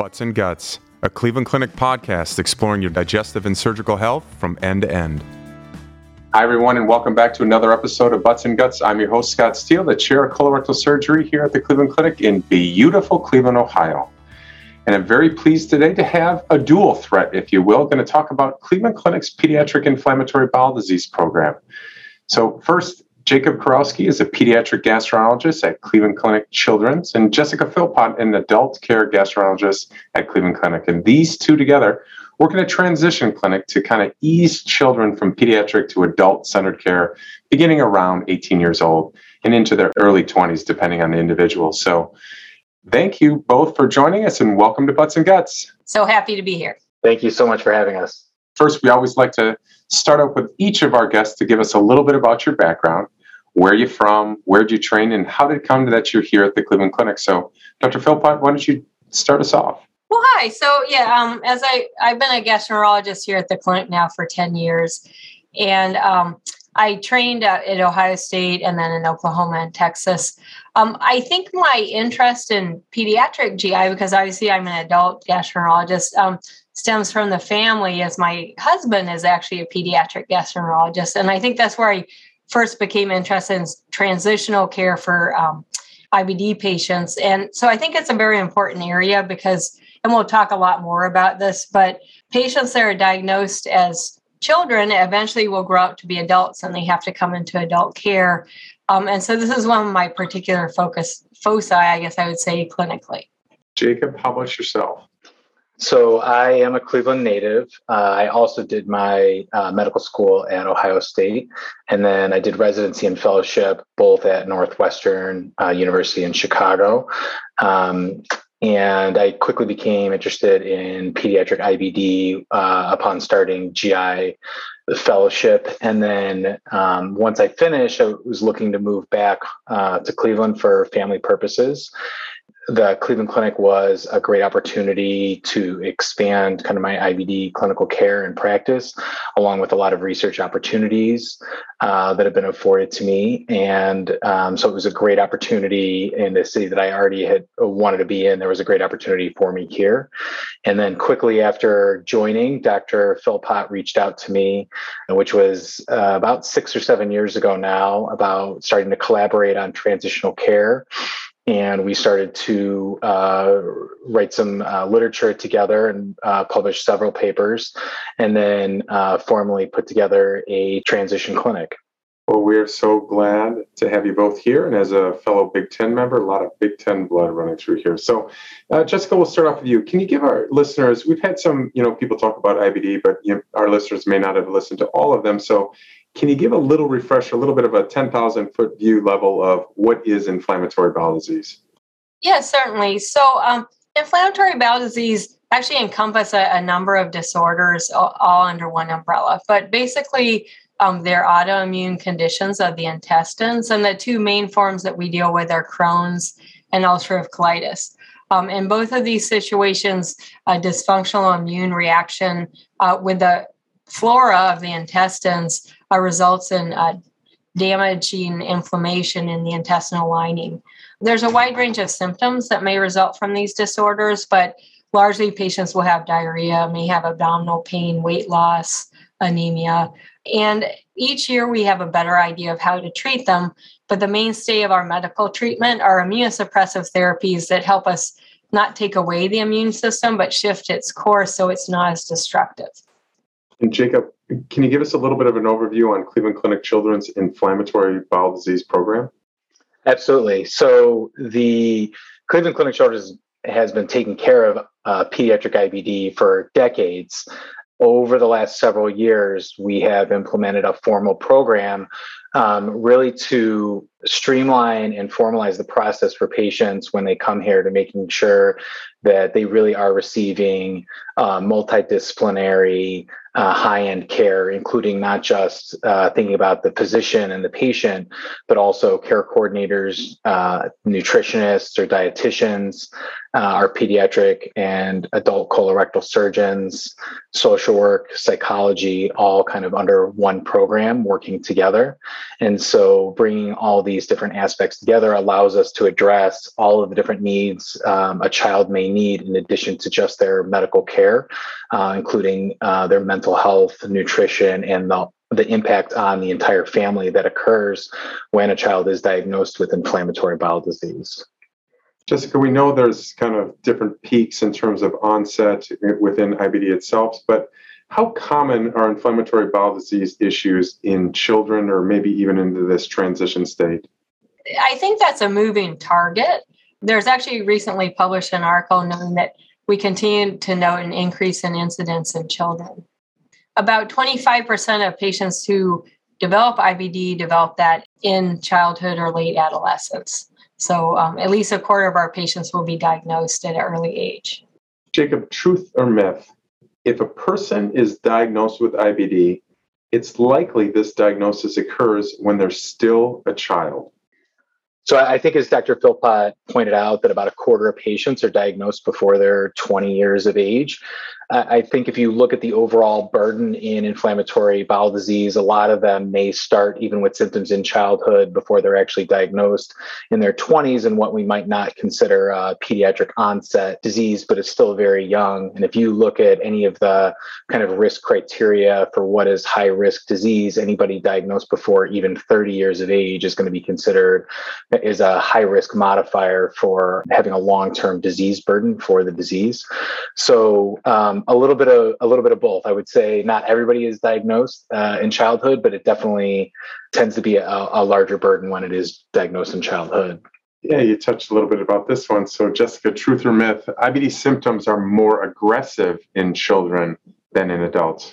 Butts and Guts, a Cleveland Clinic podcast exploring your digestive and surgical health from end to end. Hi, everyone, and welcome back to another episode of Butts and Guts. I'm your host, Scott Steele, the chair of colorectal surgery here at the Cleveland Clinic in beautiful Cleveland, Ohio. And I'm very pleased today to have a dual threat, if you will. going to talk about Cleveland Clinic's Pediatric Inflammatory Bowel Disease Program. So, first, Jacob Kurowski is a pediatric gastroenterologist at Cleveland Clinic Children's, and Jessica Philpott, an adult care gastroenterologist at Cleveland Clinic. And these two together work in a transition clinic to kind of ease children from pediatric to adult centered care, beginning around 18 years old and into their early 20s, depending on the individual. So, thank you both for joining us and welcome to Butts and Guts. So happy to be here. Thank you so much for having us. First, we always like to start off with each of our guests to give us a little bit about your background, where are you from, where did you train, and how did it come that you're here at the Cleveland Clinic? So, Dr. Philpott, why don't you start us off? Well, hi. So, yeah, um, as I I've been a gastroenterologist here at the clinic now for ten years, and um, I trained at, at, Ohio State and then in Oklahoma and Texas. Um, I think my interest in pediatric GI, because obviously I'm an adult gastroenterologist, um, stems from the family as my husband is actually a pediatric gastroenterologist. And I think that's where I first became interested in transitional care for um, IBD patients. And so I think it's a very important area because, and we'll talk a lot more about this, but patients that are diagnosed as children eventually will grow up to be adults and they have to come into adult care. Um, and so this is one of my particular focus foci, I guess I would say clinically. Jacob, how about yourself? So I am a Cleveland native. Uh, I also did my uh, medical school at Ohio State, and then I did residency and fellowship both at Northwestern uh, University in Chicago. Um, and I quickly became interested in pediatric IBD uh, upon starting GI fellowship. And then um, once I finished, I was looking to move back uh, to Cleveland for family purposes the Cleveland Clinic was a great opportunity to expand kind of my IBD clinical care and practice, along with a lot of research opportunities uh, that have been afforded to me. And um, so it was a great opportunity in the city that I already had wanted to be in. There was a great opportunity for me here. And then quickly after joining, Dr. Phil Philpott reached out to me, which was uh, about six or seven years ago now, about starting to collaborate on transitional care and we started to uh, write some uh, literature together and uh, publish several papers and then uh, formally put together a transition clinic. Well we're so glad to have you both here. And as a fellow big ten member a lot of big ten blood running through here. So uh, jessica we'll start off with you. Can you give our listeners we've had some you know people talk about ibd but you know, our listeners may not have listened to all of them. So can you give a little refresh, a little bit of a 10,000 foot view level of what is inflammatory bowel disease? Yes, certainly. So, um, inflammatory bowel disease actually encompass a, a, number of disorders all, all, under one umbrella, but basically, um, they're autoimmune conditions of the intestines. And the two main forms that we deal with are Crohn's and ulcerative colitis. Um, in both of these situations, a dysfunctional immune reaction uh, with the flora of the intestines uh, results in uh, damaging inflammation in the intestinal lining. There's a wide range of symptoms that may result from these disorders, but largely patients will have diarrhea, may have abdominal pain, weight loss, anemia. And each year we have a better idea of how to treat them. But the mainstay of our medical treatment are immunosuppressive therapies that help us not take away the immune system, but shift its course so it's not as destructive. And Jacob, can you give us a little bit of an overview on Cleveland Clinic Children's inflammatory bowel disease program? Absolutely. So the Cleveland Clinic Children's has been taking care of uh, pediatric IBD for decades. Over the last several years, we have implemented a formal program um, really to streamline and formalize the process for patients when they come here to making sure that they really are receiving uh, multidisciplinary uh, high end care, including not just uh, thinking about the physician and the patient, but also care coordinators, uh, nutritionists or dietitians, uh, our pediatric and adult colorectal surgeons, social work, psychology, all kind of under one program working together. And so bringing all these different aspects together allows us to address all of the different needs um, a child may need in addition to just their medical care, uh, including uh, their mental health, nutrition, and the the impact on the entire family that occurs when a child is diagnosed with inflammatory bowel disease. Jessica, we know there's kind of different peaks in terms of onset within IBD itself, but how common are inflammatory bowel disease issues in children or maybe even into this transition state? I think that's a moving target. There's actually recently published an article noting that we continue to note an increase in incidence in children. About 25% of patients who develop IBD develop that in childhood or late adolescence. So, um, at least a quarter of our patients will be diagnosed at an early age. Jacob, truth or myth? If a person is diagnosed with IBD, it's likely this diagnosis occurs when they're still a child. So I think, as Dr. Philpott pointed out, that about a quarter of patients are diagnosed before they're 20 years of age. I think if you look at the overall burden in inflammatory bowel disease, a lot of them may start even with symptoms in childhood before they're actually diagnosed in their 20s and what we might not consider a pediatric onset disease, but it's still very young. And if you look at any of the kind of risk criteria for what is high risk disease, anybody diagnosed before even 30 years of age is going to be considered as a high risk modifier for having a long term disease burden for the disease. So, um, a little bit of a little bit of both. I would say not everybody is diagnosed uh, in childhood, but it definitely tends to be a, a larger burden when it is diagnosed in childhood. Yeah, you touched a little bit about this one. So, Jessica, truth or myth? IBD symptoms are more aggressive in children than in adults.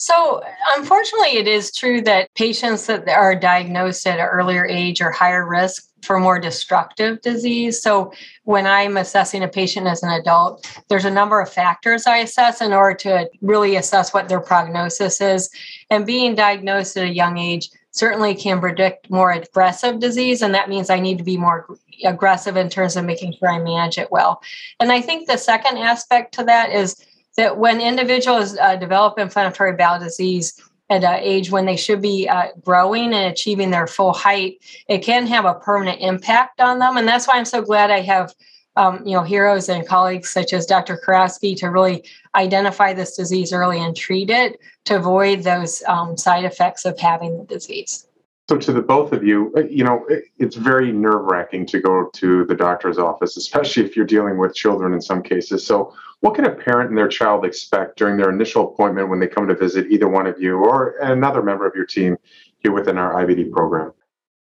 So, unfortunately, it is true that patients that are diagnosed at an earlier age are higher risk for more destructive disease. So, when I'm assessing a patient as an adult, there's a number of factors I assess in order to really assess what their prognosis is. And being diagnosed at a young age certainly can predict more aggressive disease. And that means I need to be more aggressive in terms of making sure I manage it well. And I think the second aspect to that is that when individuals uh, develop inflammatory bowel disease at an age when they should be uh, growing and achieving their full height, it can have a permanent impact on them. And that's why I'm so glad I have, um, you know, heroes and colleagues such as Dr. Kurowski to really identify this disease early and treat it to avoid those um, side effects of having the disease. So, to the both of you, uh, you know, it's very nerve wracking to go to the doctor's office, especially if you're dealing with children in some cases. So, what can a parent and their child expect during their initial appointment when they come to visit either one of you or another member of your team here within our IBD program?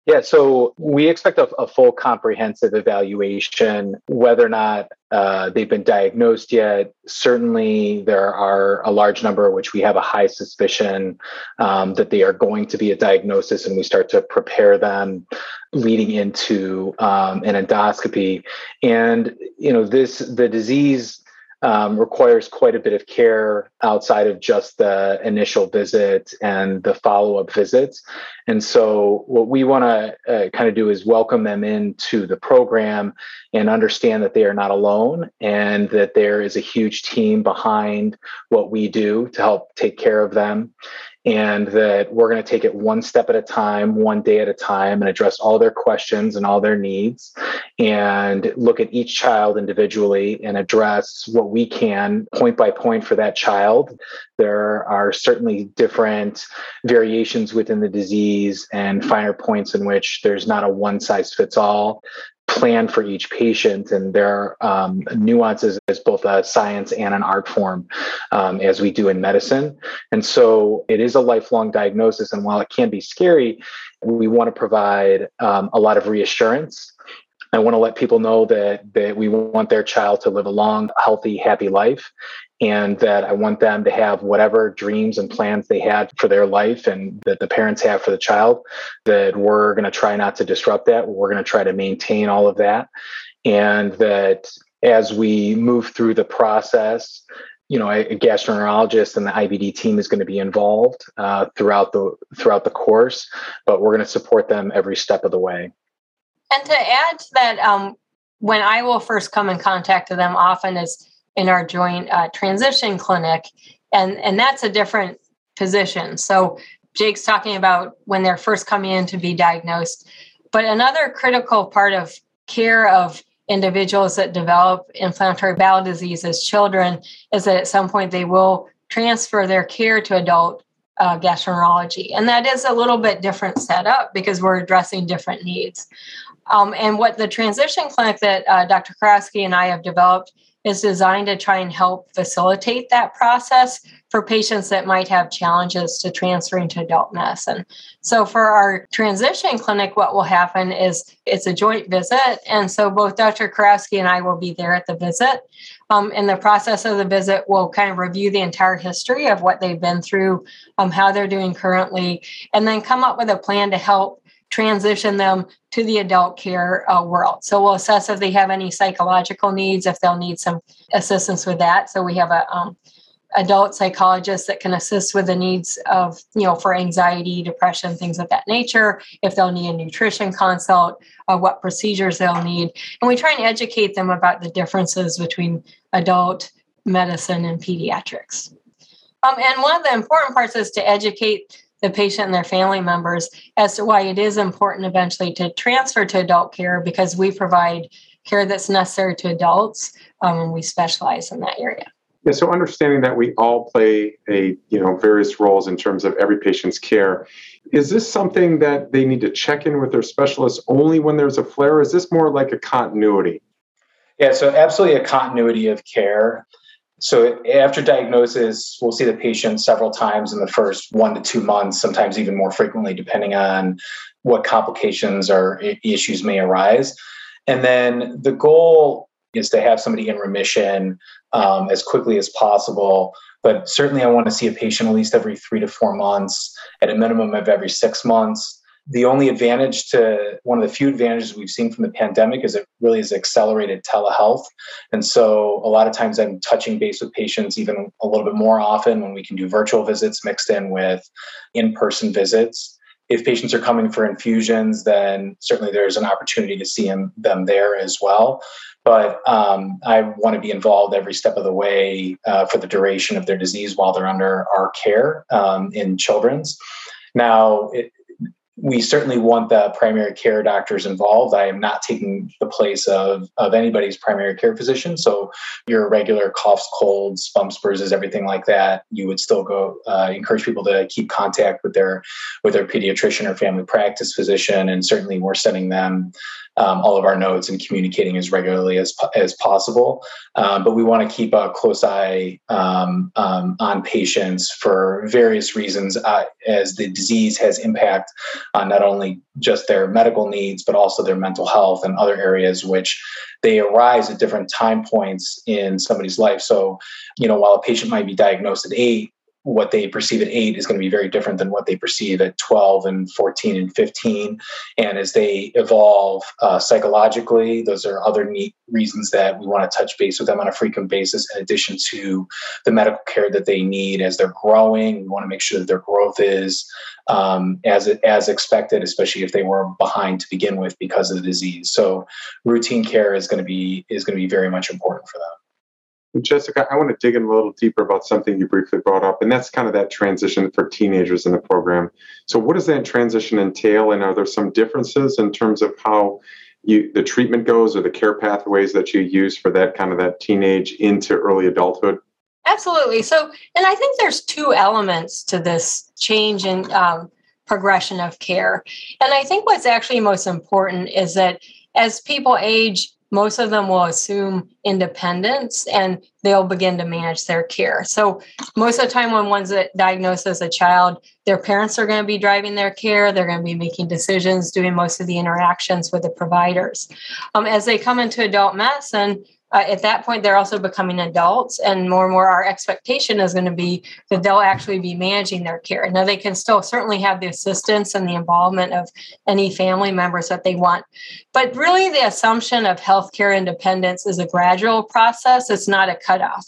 Yeah, so we expect a, a full comprehensive evaluation, whether or not uh, they've been diagnosed yet. Certainly, there are a large number which we have a high suspicion um, that they are going to be a diagnosis, and we start to prepare them leading into um, an endoscopy. And you know, this the disease um, requires quite a bit of care outside of just the initial visit and the follow up visits. And so, what we want to uh, kind of do is welcome them into the program and understand that they are not alone and that there is a huge team behind what we do to help take care of them and that we're going to take it one step at a time, one day at a time, and address all their questions and all their needs, and look at each child individually and address what we can point by point for that child. There are certainly different variations within the disease and finer points in which there's not a one size fits all plan for each patient and there are um, nuances as both a science and an art form um, as we do in medicine. And so it is a lifelong diagnosis and while it can be scary we want to provide um, a lot of reassurance. I want to let people know that that we want their child to live a long, healthy, happy life, and that I want them to have whatever dreams and plans they had for their life and that the parents have for the child, that we're going to try not to disrupt that. We're going to try to maintain all of that. And that as we move through the process, you know, a, gastroenterologist and the IBD team is going to be involved uh, throughout the throughout the course, but we're going to support them every step of the way. And to add to that, um, when I will first come in contact with them, often is in our joint uh, transition clinic, and and that's a different position. So Jake's talking about when they're first coming in to be diagnosed. But another critical part of care of individuals that develop inflammatory bowel disease as children is that at some point they will transfer their care to adult uh, gastroenterology. And that is a little bit different setup because we're addressing different needs. Um, and what the transition clinic that uh, Dr. Kurowski and I have developed is designed to try and help facilitate that process for patients that might have challenges to transferring to adult medicine. So, for our transition clinic, what will happen is it's a joint visit. And so, both Dr. Kurowski and I will be there at the visit. Um, in the process of the visit, we'll kind of review the entire history of what they've been through, um, how they're doing currently, and then come up with a plan to help transition them to the adult care uh, world. So we'll assess if they have any psychological needs, if they'll need some assistance with that. So we have a um, adult psychologist that can assist with the needs of you know for anxiety depression things of that nature if they'll need a nutrition consult uh, what procedures they'll need and we try and educate them about the differences between adult medicine and pediatrics um, and one of the important parts is to educate the patient and their family members as to why it is important eventually to transfer to adult care because we provide care that's necessary to adults um, and we specialize in that area. Yeah, so understanding that we all play a you know various roles in terms of every patient's care, is this something that they need to check in with their specialist only when there's a flare? is this more like a continuity? Yeah, so absolutely a continuity of care. So after diagnosis, we'll see the patient several times in the first one to two months, sometimes even more frequently, depending on what complications or issues may arise. And then the goal is to have somebody in remission um, as quickly as possible. But certainly, I want to see a patient at least every three to four months, at a minimum of every six months the only advantage to one of the few advantages we've seen from the pandemic is it really has accelerated telehealth. And so a lot of times I'm touching base with patients even a little bit more often when we can do virtual visits mixed in with in person visits. If patients are coming for infusions, then certainly there's an opportunity to see them, there as well. But um, I want to be involved every step of the way uh, for the duration of their disease while they're under our care um, in children's. Now, it, we certainly want the primary care doctors involved. I am not taking the place of, of anybody's primary care physician. So your regular coughs, colds, bumps, bruises, everything like that, you would still go uh, encourage people to keep contact with their with their pediatrician or family practice physician. And certainly we're sending them um, all of our notes and communicating as regularly as, as possible. Um, but we want to keep a close eye um, um, on patients for various reasons uh, as the disease has impact on not only just their medical needs, but also their mental health and other areas which they arise at different time points in somebody's life. So, you know, while a patient might be diagnosed at eight, what they perceive at eight is going to be very different than what they perceive at 12 and 14 and 15. And as they evolve uh, psychologically, those are other neat reasons that we want to touch base with them on a frequent basis, in addition to the medical care that they need as they're growing. We want to make sure that their growth is um, as, as expected, especially if they were behind to begin with because of the disease. So routine care is going to be is going to be very much important for them. Jessica, I want to dig in a little deeper about something you briefly brought up, and that's kind of that transition for teenagers in the program. So, what does that transition entail, and are there some differences in terms of how you, the treatment goes, or the care pathways that you use for that kind of that teenage into early adulthood? Absolutely. So, and I think there's two elements to this change in um, progression of care, and I think what's actually most important is that as people age most of them will assume independence and they'll begin to manage their care. So, most of the time, when one's diagnosed as a child, their parents are going to be driving their care. They're going to be making decisions, doing most of the interactions with the providers. Um, as they come into adult medicine, uh, at that point they're also becoming adults and more and more our expectation is going to be that they'll actually be managing their care. Now they can still certainly have the assistance and the involvement of any family members that they want but really the assumption of healthcare independence is a gradual process. It's not a cutoff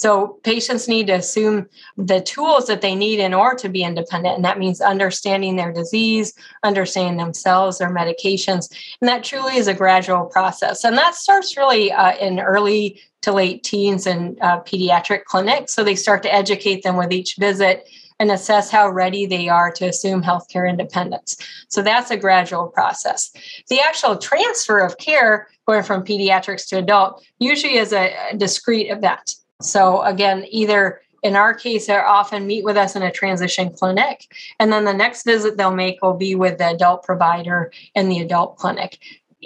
so patients need to assume the tools that they need in order to be independent. And that means understanding their disease, understanding themselves, their medications. And that truly is a gradual process. And that starts really uh, in early to late teens and uh, pediatric clinics. So they start to educate them with each visit and assess how ready they are to assume healthcare independence. So that's a gradual process. The actual transfer of care going from pediatrics to adult usually is a discrete event. So again, either in our case, they often meet with us in a transition clinic. And then the next visit they'll make will be with the adult provider in the adult clinic.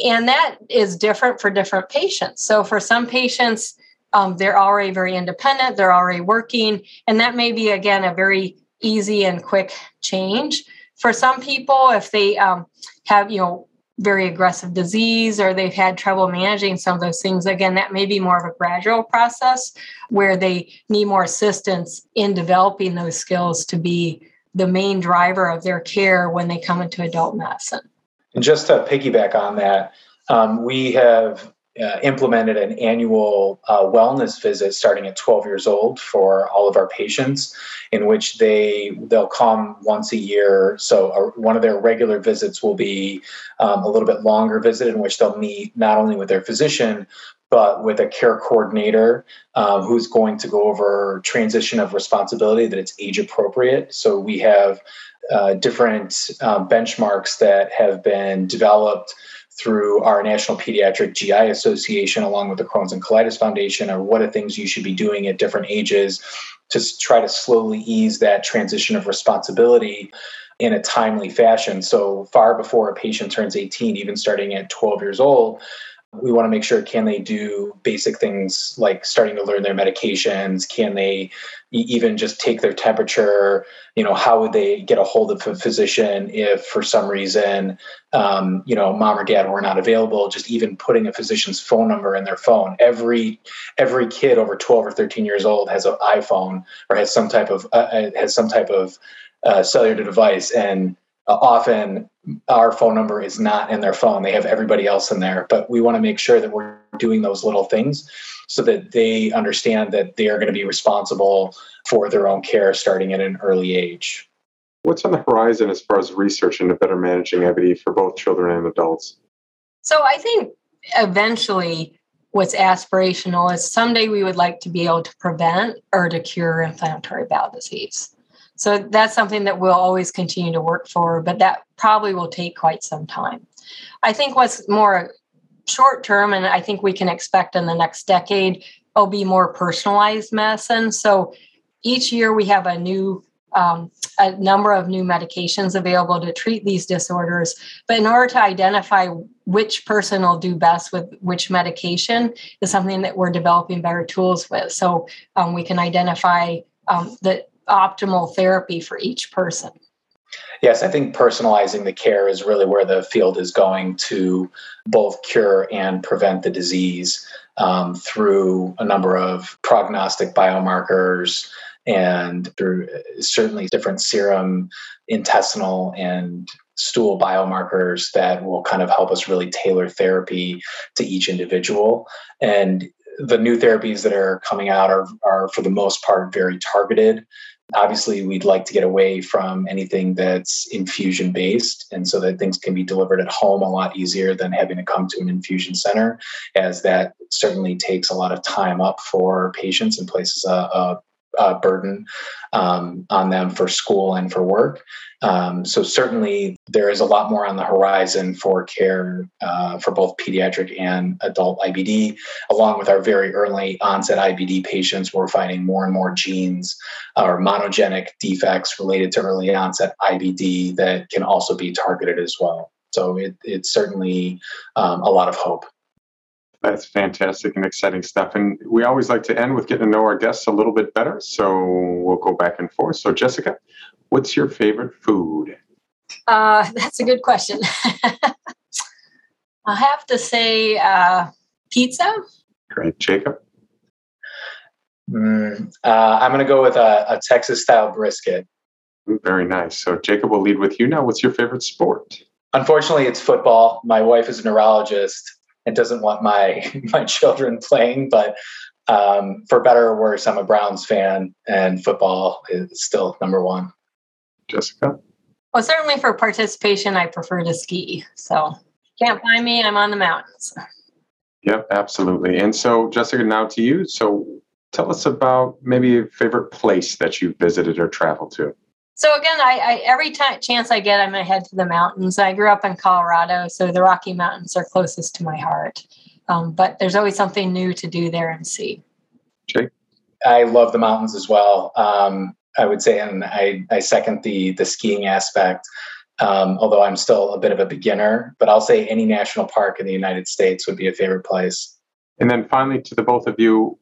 And that is different for different patients. So for some patients, um, they're already very independent, they're already working, and that may be, again, a very easy and quick change. For some people, if they um, have, you know, very aggressive disease or they've had trouble managing some of those things, again, that may be more of a gradual process where they need more assistance in developing those skills to be the main driver of their care when they come into adult medicine. And just to piggyback on that, um, we have uh, implemented an annual uh, wellness visit starting at 12 years old for all of our patients in which they they'll come once a year. So uh, one of their regular visits will be um, a little bit longer visit in which they'll meet not only with their physician but with a care coordinator um, who's going to go over transition of responsibility that it's age appropriate. So we have uh, different uh, benchmarks that have been developed through our National Pediatric GI Association, along with the Crohn's and Colitis Foundation, or what are things you should be doing at different ages to try to slowly ease that transition of responsibility in a timely fashion. So far before a patient turns 18, even starting at 12 years old, we want to make sure can they do basic things like starting to learn their medications? Can they even just take their temperature? You know how would they get a hold of a physician if for some reason um, you know mom or dad were not available? Just even putting a physician's phone number in their phone. Every every kid over 12 or 13 years old has an iphone or has some type of uh, uh has some type of uh, cellular device and uh, often our phone number is not in their phone. They have everybody else in there, but we want to make sure that we're doing those little things so that they understand that they are going to be responsible for their own care starting at an early age. What's on the horizon as far as research into better managing IBD for both children and adults? So I think eventually what's aspirational is someday we would like to be able to prevent or to cure inflammatory bowel disease. So that's something that we'll always continue to work for, but that probably will take quite some time. I think what's more short term, and I think we can expect in the next decade, will be more personalized medicine. So each year we have a new um, a number of new medications available to treat these disorders. But in order to identify which person will do best with which medication is something that we're developing better tools with. So um, we can identify um, the optimal therapy for each person. Yes, I think personalizing the care is really where the field is going to both cure and prevent the disease um, through a number of prognostic biomarkers and through uh, certainly different serum, intestinal, and stool biomarkers that will kind of help us really tailor therapy to each individual. And the new therapies that are coming out are, are for the most part very targeted Obviously, we'd like to get away from anything that's infusion based, and so that things can be delivered at home a lot easier than having to come to an infusion center, as that certainly takes a lot of time up for patients and places a, a uh, burden um, on them for school and for work. Um, so certainly there is a lot more on the horizon for care uh, for both pediatric and adult IBD, along with our very early onset IBD patients. We're finding more and more genes or monogenic defects related to early onset IBD that can also be targeted as well. So it, it's certainly um, a lot of hope. That's fantastic and exciting stuff. And we always like to end with getting to know our guests a little bit better. So we'll go back and forth. So, Jessica, what's your favorite food? Uh, that's a good question. I have to say uh, pizza. Great. Jacob? Mm, uh, I'm going to go with a, a Texas style brisket. Very nice. So, Jacob, we'll lead with you now. What's your favorite sport? Unfortunately, it's football. My wife is a neurologist, and doesn't want my my children playing. But um, for better or worse, I'm a Browns fan, and football is still number one. Jessica. Well, certainly for participation, I prefer to ski. So can't find me. I'm on the mountains. Yep, absolutely. And so, Jessica, now to you. So, tell us about maybe a favorite place that you've visited or traveled to. So again, I, I every time chance I get, I'm gonna head to the mountains. I grew up in Colorado, so the Rocky Mountains are closest to my heart. Um, but there's always something new to do there and see. Jake, I love the mountains as well. Um, I would say, and I, I second the the skiing aspect. Um, although I'm still a bit of a beginner, but I'll say any national park in the United States would be a favorite place. And then finally, to the both of you,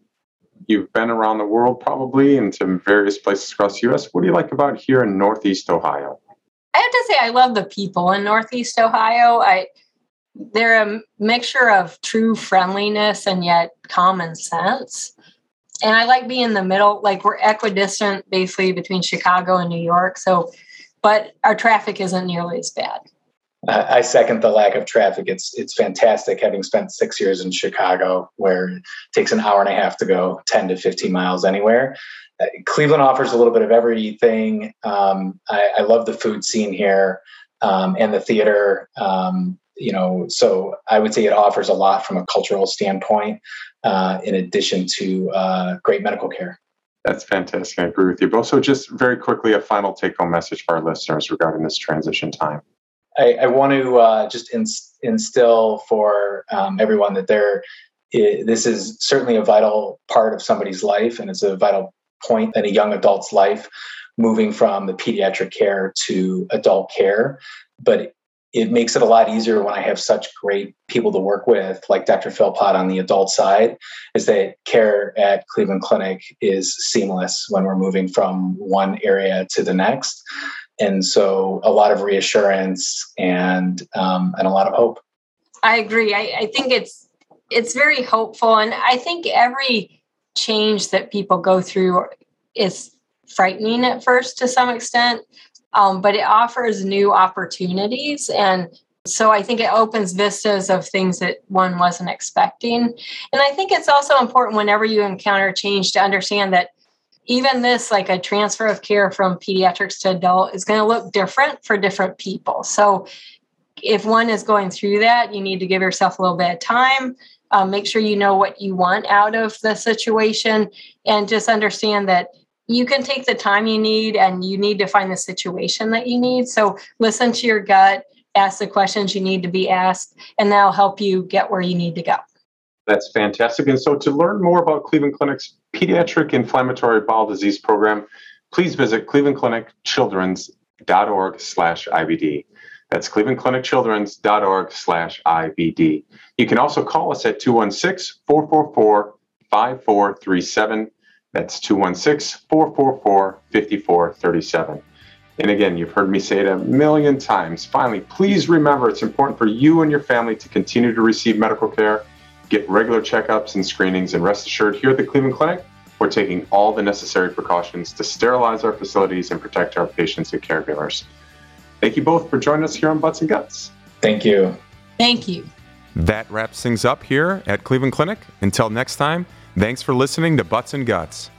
you've been around the world probably and to various places across the US. What do you like about here in Northeast Ohio? I have to say, I love the people in Northeast Ohio. I they're a mixture of true friendliness and yet common sense. And I like being in the middle, like we're equidistant basically between Chicago and New York. So, but our traffic isn't nearly as bad. I second the lack of traffic. It's it's fantastic having spent six years in Chicago, where it takes an hour and a half to go ten to fifteen miles anywhere. Uh, Cleveland offers a little bit of everything. Um, I, I, love the food scene here um, and the theater. Um, you know, so I would say it offers a lot from a cultural standpoint, uh, in addition to uh, great medical care. That's fantastic. I agree with you. But also, just very quickly, a final take-home message for our listeners regarding this transition time. I, I want to uh, just instill for um, everyone that there, this is certainly a vital part of somebody's life, and it's a vital point in a young adult's life, moving from the pediatric care to adult care. But it makes it a lot easier when I have such great people to work with, like Dr. Philpott on the adult side, is that care at Cleveland Clinic is seamless when we're moving from one area to the next and so a lot of reassurance and um, and a lot of hope. I agree. I, I think it's it's very hopeful, and I think every change that people go through is frightening at first to some extent, um, but it offers new opportunities and. So I think it opens vistas of things that one wasn't expecting. And I think it's also important whenever you encounter change to understand that even this, like a transfer of care from pediatrics to adult, is going to look different for different people. So, if one is going through that, you need to give yourself a little bit of time. Um, make sure you know what you want out of the situation and just understand that you can take the time you need and you need to find the situation that you need. So, listen to your gut, ask the questions you need to be asked, and that'll help you get where you need to go. That's fantastic. And so, to learn more about Cleveland Clinic's Pediatric Inflammatory Bowel Disease Program, please visit clevelandclinicchildren's.org slash IBD. That's clevelandclinicchildren's.org slash IBD. You can also call us at 216 444 5437. That's 216 444 5437. And again, you've heard me say it a million times. Finally, please remember it's important for you and your family to continue to receive medical care Get regular checkups and screenings, and rest assured, here at the Cleveland Clinic, we're taking all the necessary precautions to sterilize our facilities and protect our patients and caregivers. Thank you both for joining us here on Butts and Guts. Thank you. Thank you. That wraps things up here at Cleveland Clinic. Until next time, thanks for listening to Butts and Guts.